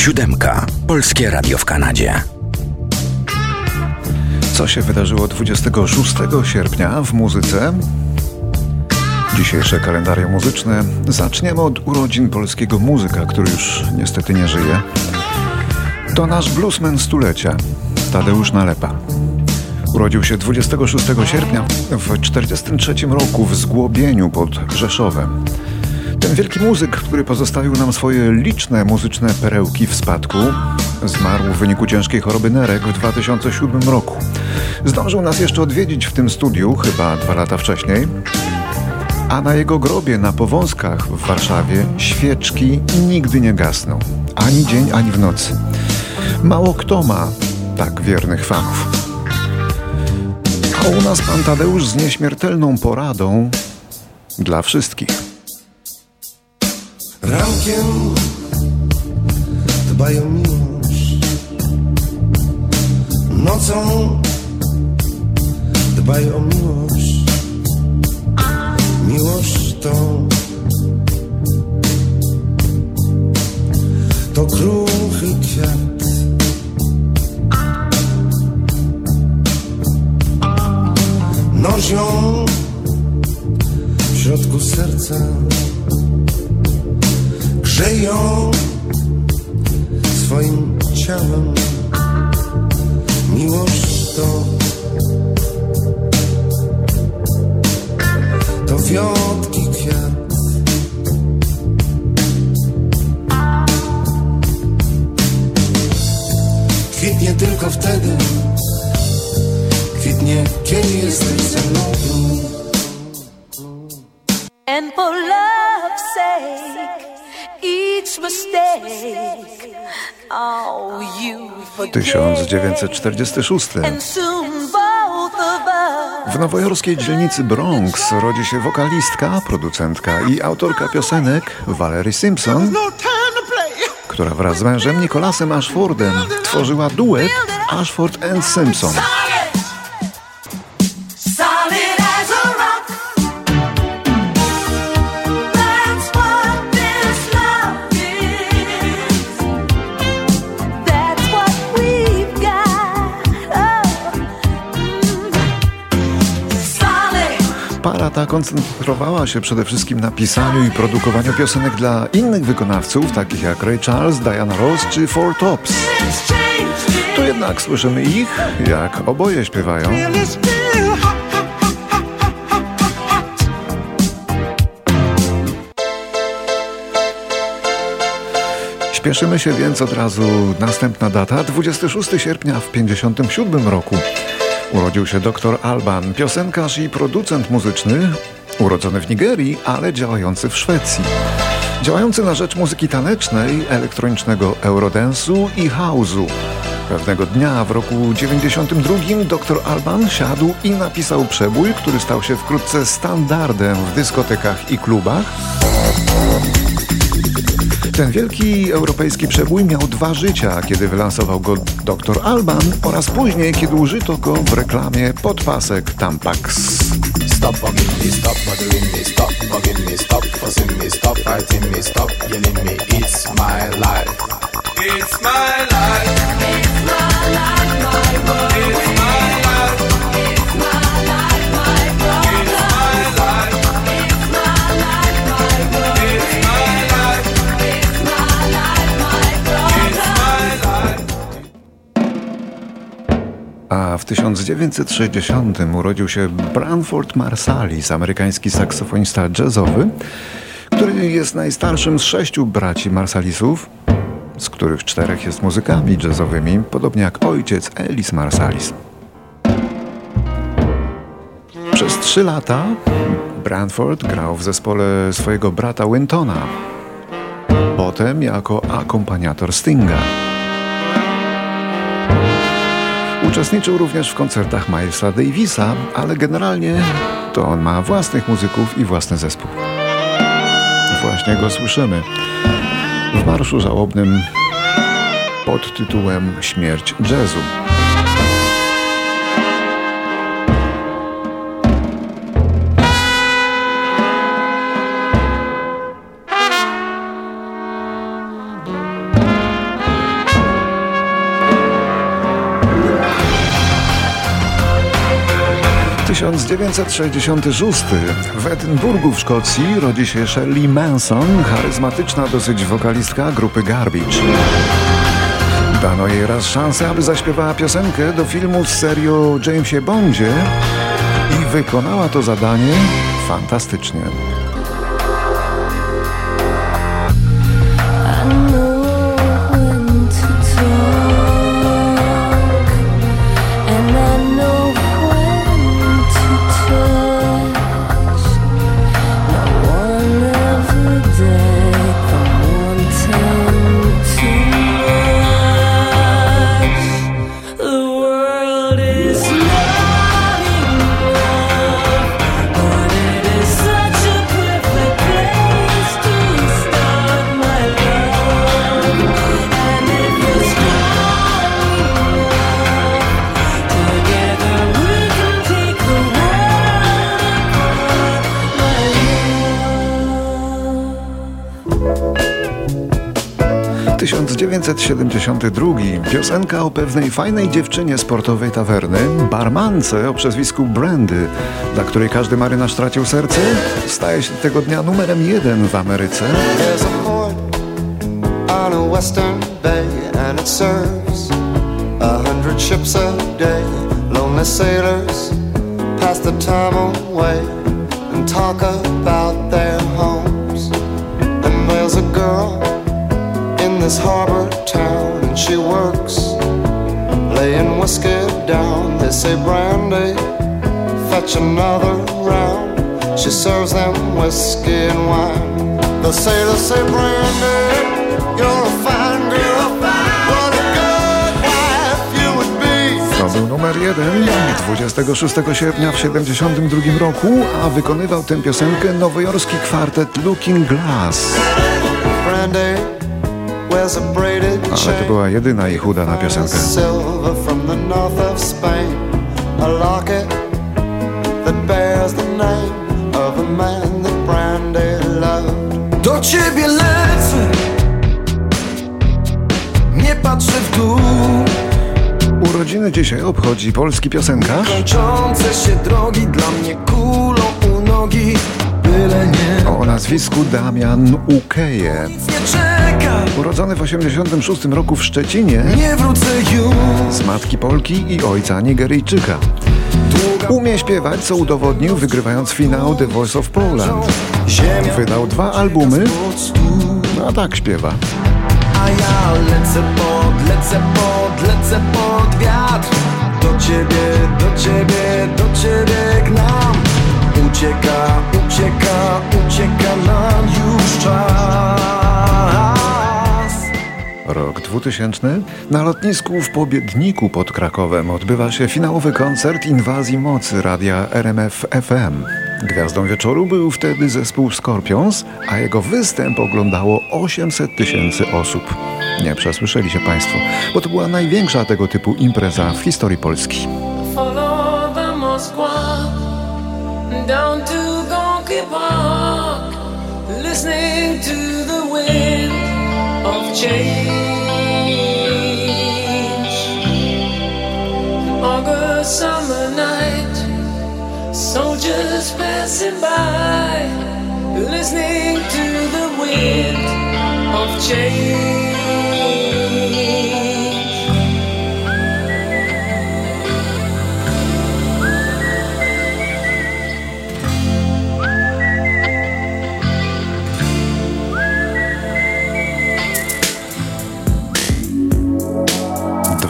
Siódemka. Polskie Radio w Kanadzie. Co się wydarzyło 26 sierpnia w muzyce? Dzisiejsze kalendarium muzyczne zaczniemy od urodzin polskiego muzyka, który już niestety nie żyje. To nasz bluesman stulecia, Tadeusz Nalepa. Urodził się 26 sierpnia w 1943 roku w Zgłobieniu pod Rzeszowem. Ten wielki muzyk, który pozostawił nam swoje liczne muzyczne perełki w spadku, zmarł w wyniku ciężkiej choroby nerek w 2007 roku. Zdążył nas jeszcze odwiedzić w tym studiu, chyba dwa lata wcześniej, a na jego grobie na Powązkach w Warszawie świeczki nigdy nie gasną. Ani dzień, ani w nocy. Mało kto ma tak wiernych fanów. A u nas pan Tadeusz z nieśmiertelną poradą dla wszystkich. Rankiem dbaj o miłość. Nocą dbaj o miłość. Miłość to To kruchy kwiat. Noś ją w środku serca Grzej ją swoim ciałem. Miłość to To wiotki kwiat. Kwitnie tylko wtedy Kwitnie, kiedy jesteś ze mną. And for love's sake, 1946. And soon both of us W nowojorskiej dzielnicy Bronx rodzi się wokalistka, producentka i autorka piosenek Valerie Simpson, która wraz z mężem Nicholasem Ashfordem tworzyła duet Ashford and Simpson. Koncentrowała się przede wszystkim na pisaniu i produkowaniu piosenek dla innych wykonawców, takich jak Ray Charles, Diana Ross czy Four Tops. Tu jednak słyszymy ich, jak oboje śpiewają. Śpieszymy się więc od razu. Następna data 26 sierpnia w 57 roku. Urodził się dr Alban, piosenkarz i producent muzyczny, urodzony w Nigerii, ale działający w Szwecji. Działający na rzecz muzyki tanecznej, elektronicznego eurodance'u i house'u. Pewnego dnia w roku 92 dr Alban siadł i napisał przebój, który stał się wkrótce standardem w dyskotekach i klubach. Ten wielki europejski przebój miał dwa życia, kiedy wylansował go dr Alban oraz później, kiedy użyto go w reklamie podpasek Tampax. Stop bugging me, stop me, stop bugging me, stop fussing me, stop fighting me, stop yelling 1960 urodził się Branford Marsalis, amerykański saksofonista jazzowy, który jest najstarszym z sześciu braci Marsalisów, z których czterech jest muzykami jazzowymi, podobnie jak ojciec Ellis Marsalis. Przez trzy lata Branford grał w zespole swojego brata Wintona, potem jako akompaniator Stinga. Uczestniczył również w koncertach Milesa Davisa, ale generalnie to on ma własnych muzyków i własny zespół. Właśnie go słyszymy w marszu żałobnym pod tytułem Śmierć jazzu. 1966. W Edynburgu w Szkocji rodzi się Shirley Manson, charyzmatyczna dosyć wokalistka grupy Garbage. Dano jej raz szansę, aby zaśpiewała piosenkę do filmu z serią Jamesie Bondzie i wykonała to zadanie fantastycznie. 1972. Piosenka o pewnej fajnej dziewczynie z portowej tawerny, barmance o przezwisku Brandy, dla której każdy marynarz tracił serce, staje się tego dnia numerem jeden w Ameryce. And there's a girl in this harbor town, and she works laying whiskey down. They say, Brandy, fetch another round. She serves them whiskey and wine. The sailors say, Brandy, you're a fine girl. What a good wife you would be. To był numer jeden 26 sierpnia w 1972 roku, a wykonywał tę piosenkę nowojorski kwartet Looking Glass. Brandy Ale to chain. była jedyna ich udana piosenka. Do ciebie lecę Nie patrzę w dół Urodziny dzisiaj obchodzi polski piosenkarz, Kończące się drogi Dla mnie kulą u nogi Byle nie o nazwisku Damian Ukeje. Nic nie Urodzony w 86 roku w Szczecinie, Nie wrócę już. Z matki Polki i ojca Nigeryjczyka. Umie śpiewać, co udowodnił wygrywając finał The Voice of Poland. Wydał dwa albumy, no a tak śpiewa. A ja lecę pod, lecę pod, lecę pod wiatr. Do ciebie, do ciebie, do ciebie gnam. Ucieka, ucieka, ucieka nam już czas Rok 2000. Na lotnisku w Pobiedniku pod Krakowem odbywa się finałowy koncert Inwazji Mocy radia RMF FM. Gwiazdą wieczoru był wtedy zespół Scorpions, a jego występ oglądało 800 tysięcy osób. Nie przesłyszeli się Państwo, bo to była największa tego typu impreza w historii Polski. Listening to the wind of change. August summer night, soldiers passing by, listening to the wind of change.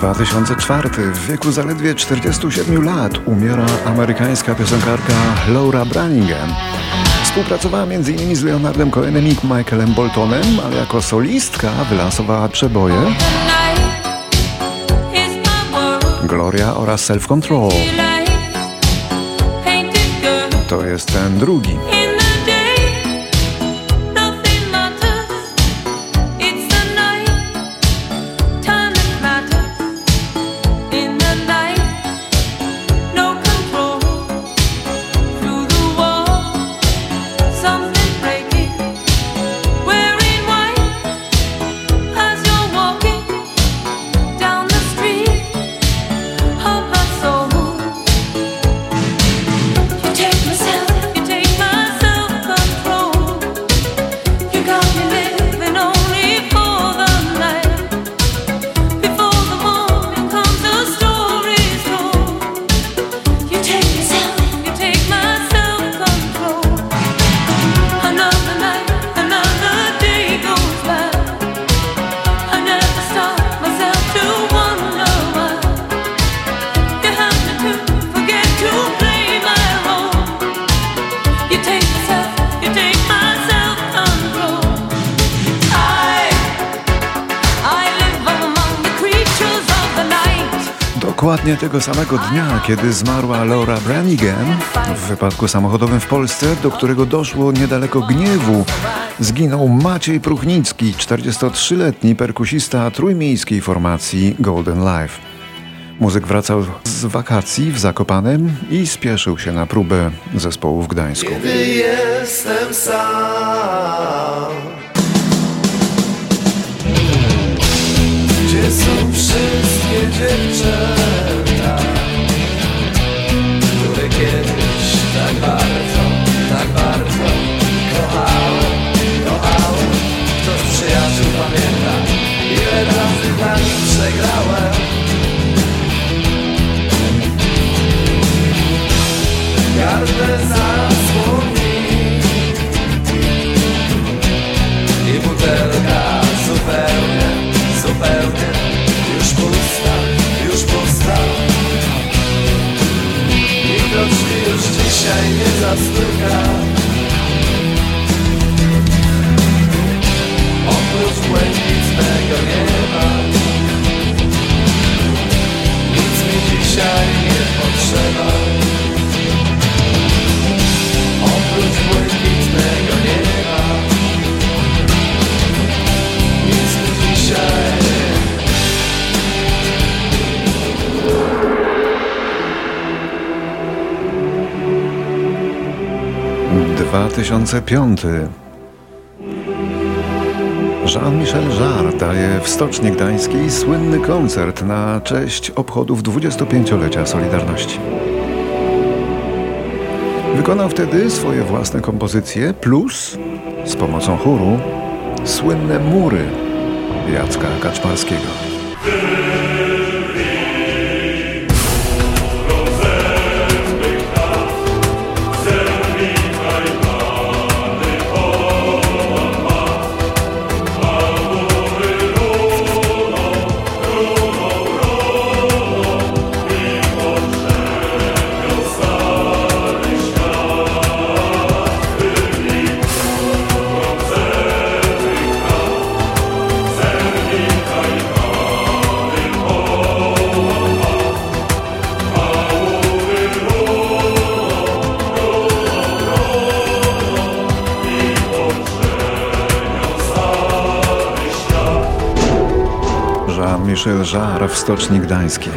2004 w wieku zaledwie 47 lat umiera amerykańska piosenkarka Laura Branigan. Współpracowała m.in. z Leonardem Cohenem i Michaelem Boltonem, ale jako solistka wylansowała przeboje Gloria oraz Self Control. To jest ten drugi. Dokładnie tego samego dnia, kiedy zmarła Laura Branigan w wypadku samochodowym w Polsce, do którego doszło niedaleko Gniewu, zginął Maciej Pruchnicki, 43-letni perkusista trójmiejskiej formacji Golden Life. Muzyk wracał z wakacji w Zakopanem i spieszył się na próbę zespołu w Gdańsku. Gdy jestem sam są wszystkie dziewczęta Które kiedyś tak bardzo, tak bardzo kochałem, kochałem Kto z przyjaciół pamięta Ile razy dla przegrałem. Gardę zasłoni 2005. Jean-Michel Jarre daje w Stoczni Gdańskiej słynny koncert na cześć obchodów 25-lecia Solidarności. Wykonał wtedy swoje własne kompozycje plus z pomocą chóru słynne mury Jacka Kaczmarskiego. Jean-Michel Jarre w Stoczni Gdańskiej.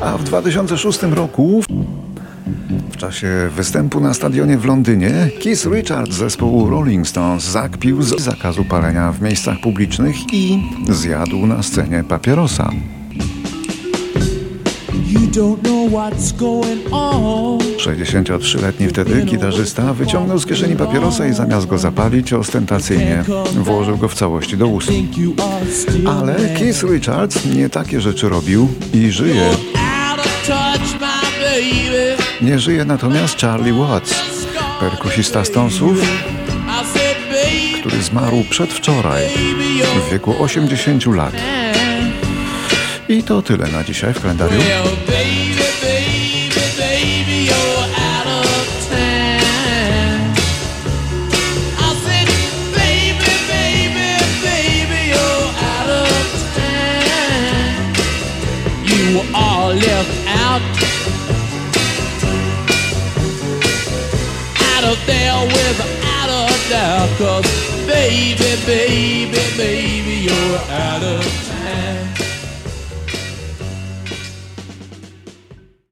A w 2006 roku w czasie występu na stadionie w Londynie Keith Richards zespołu Rolling Stones zakpił z zakazu palenia w miejscach publicznych i zjadł na scenie papierosa. 63-letni wtedy gitarzysta wyciągnął z kieszeni papierosa i zamiast go zapalić ostentacyjnie włożył go w całości do ust. Ale Keith Richards nie takie rzeczy robił i żyje. Nie żyje natomiast Charlie Watts, perkusista Stonesów, który zmarł przedwczoraj w wieku 80 lat. I to tyle na dzisiaj w kalendarium.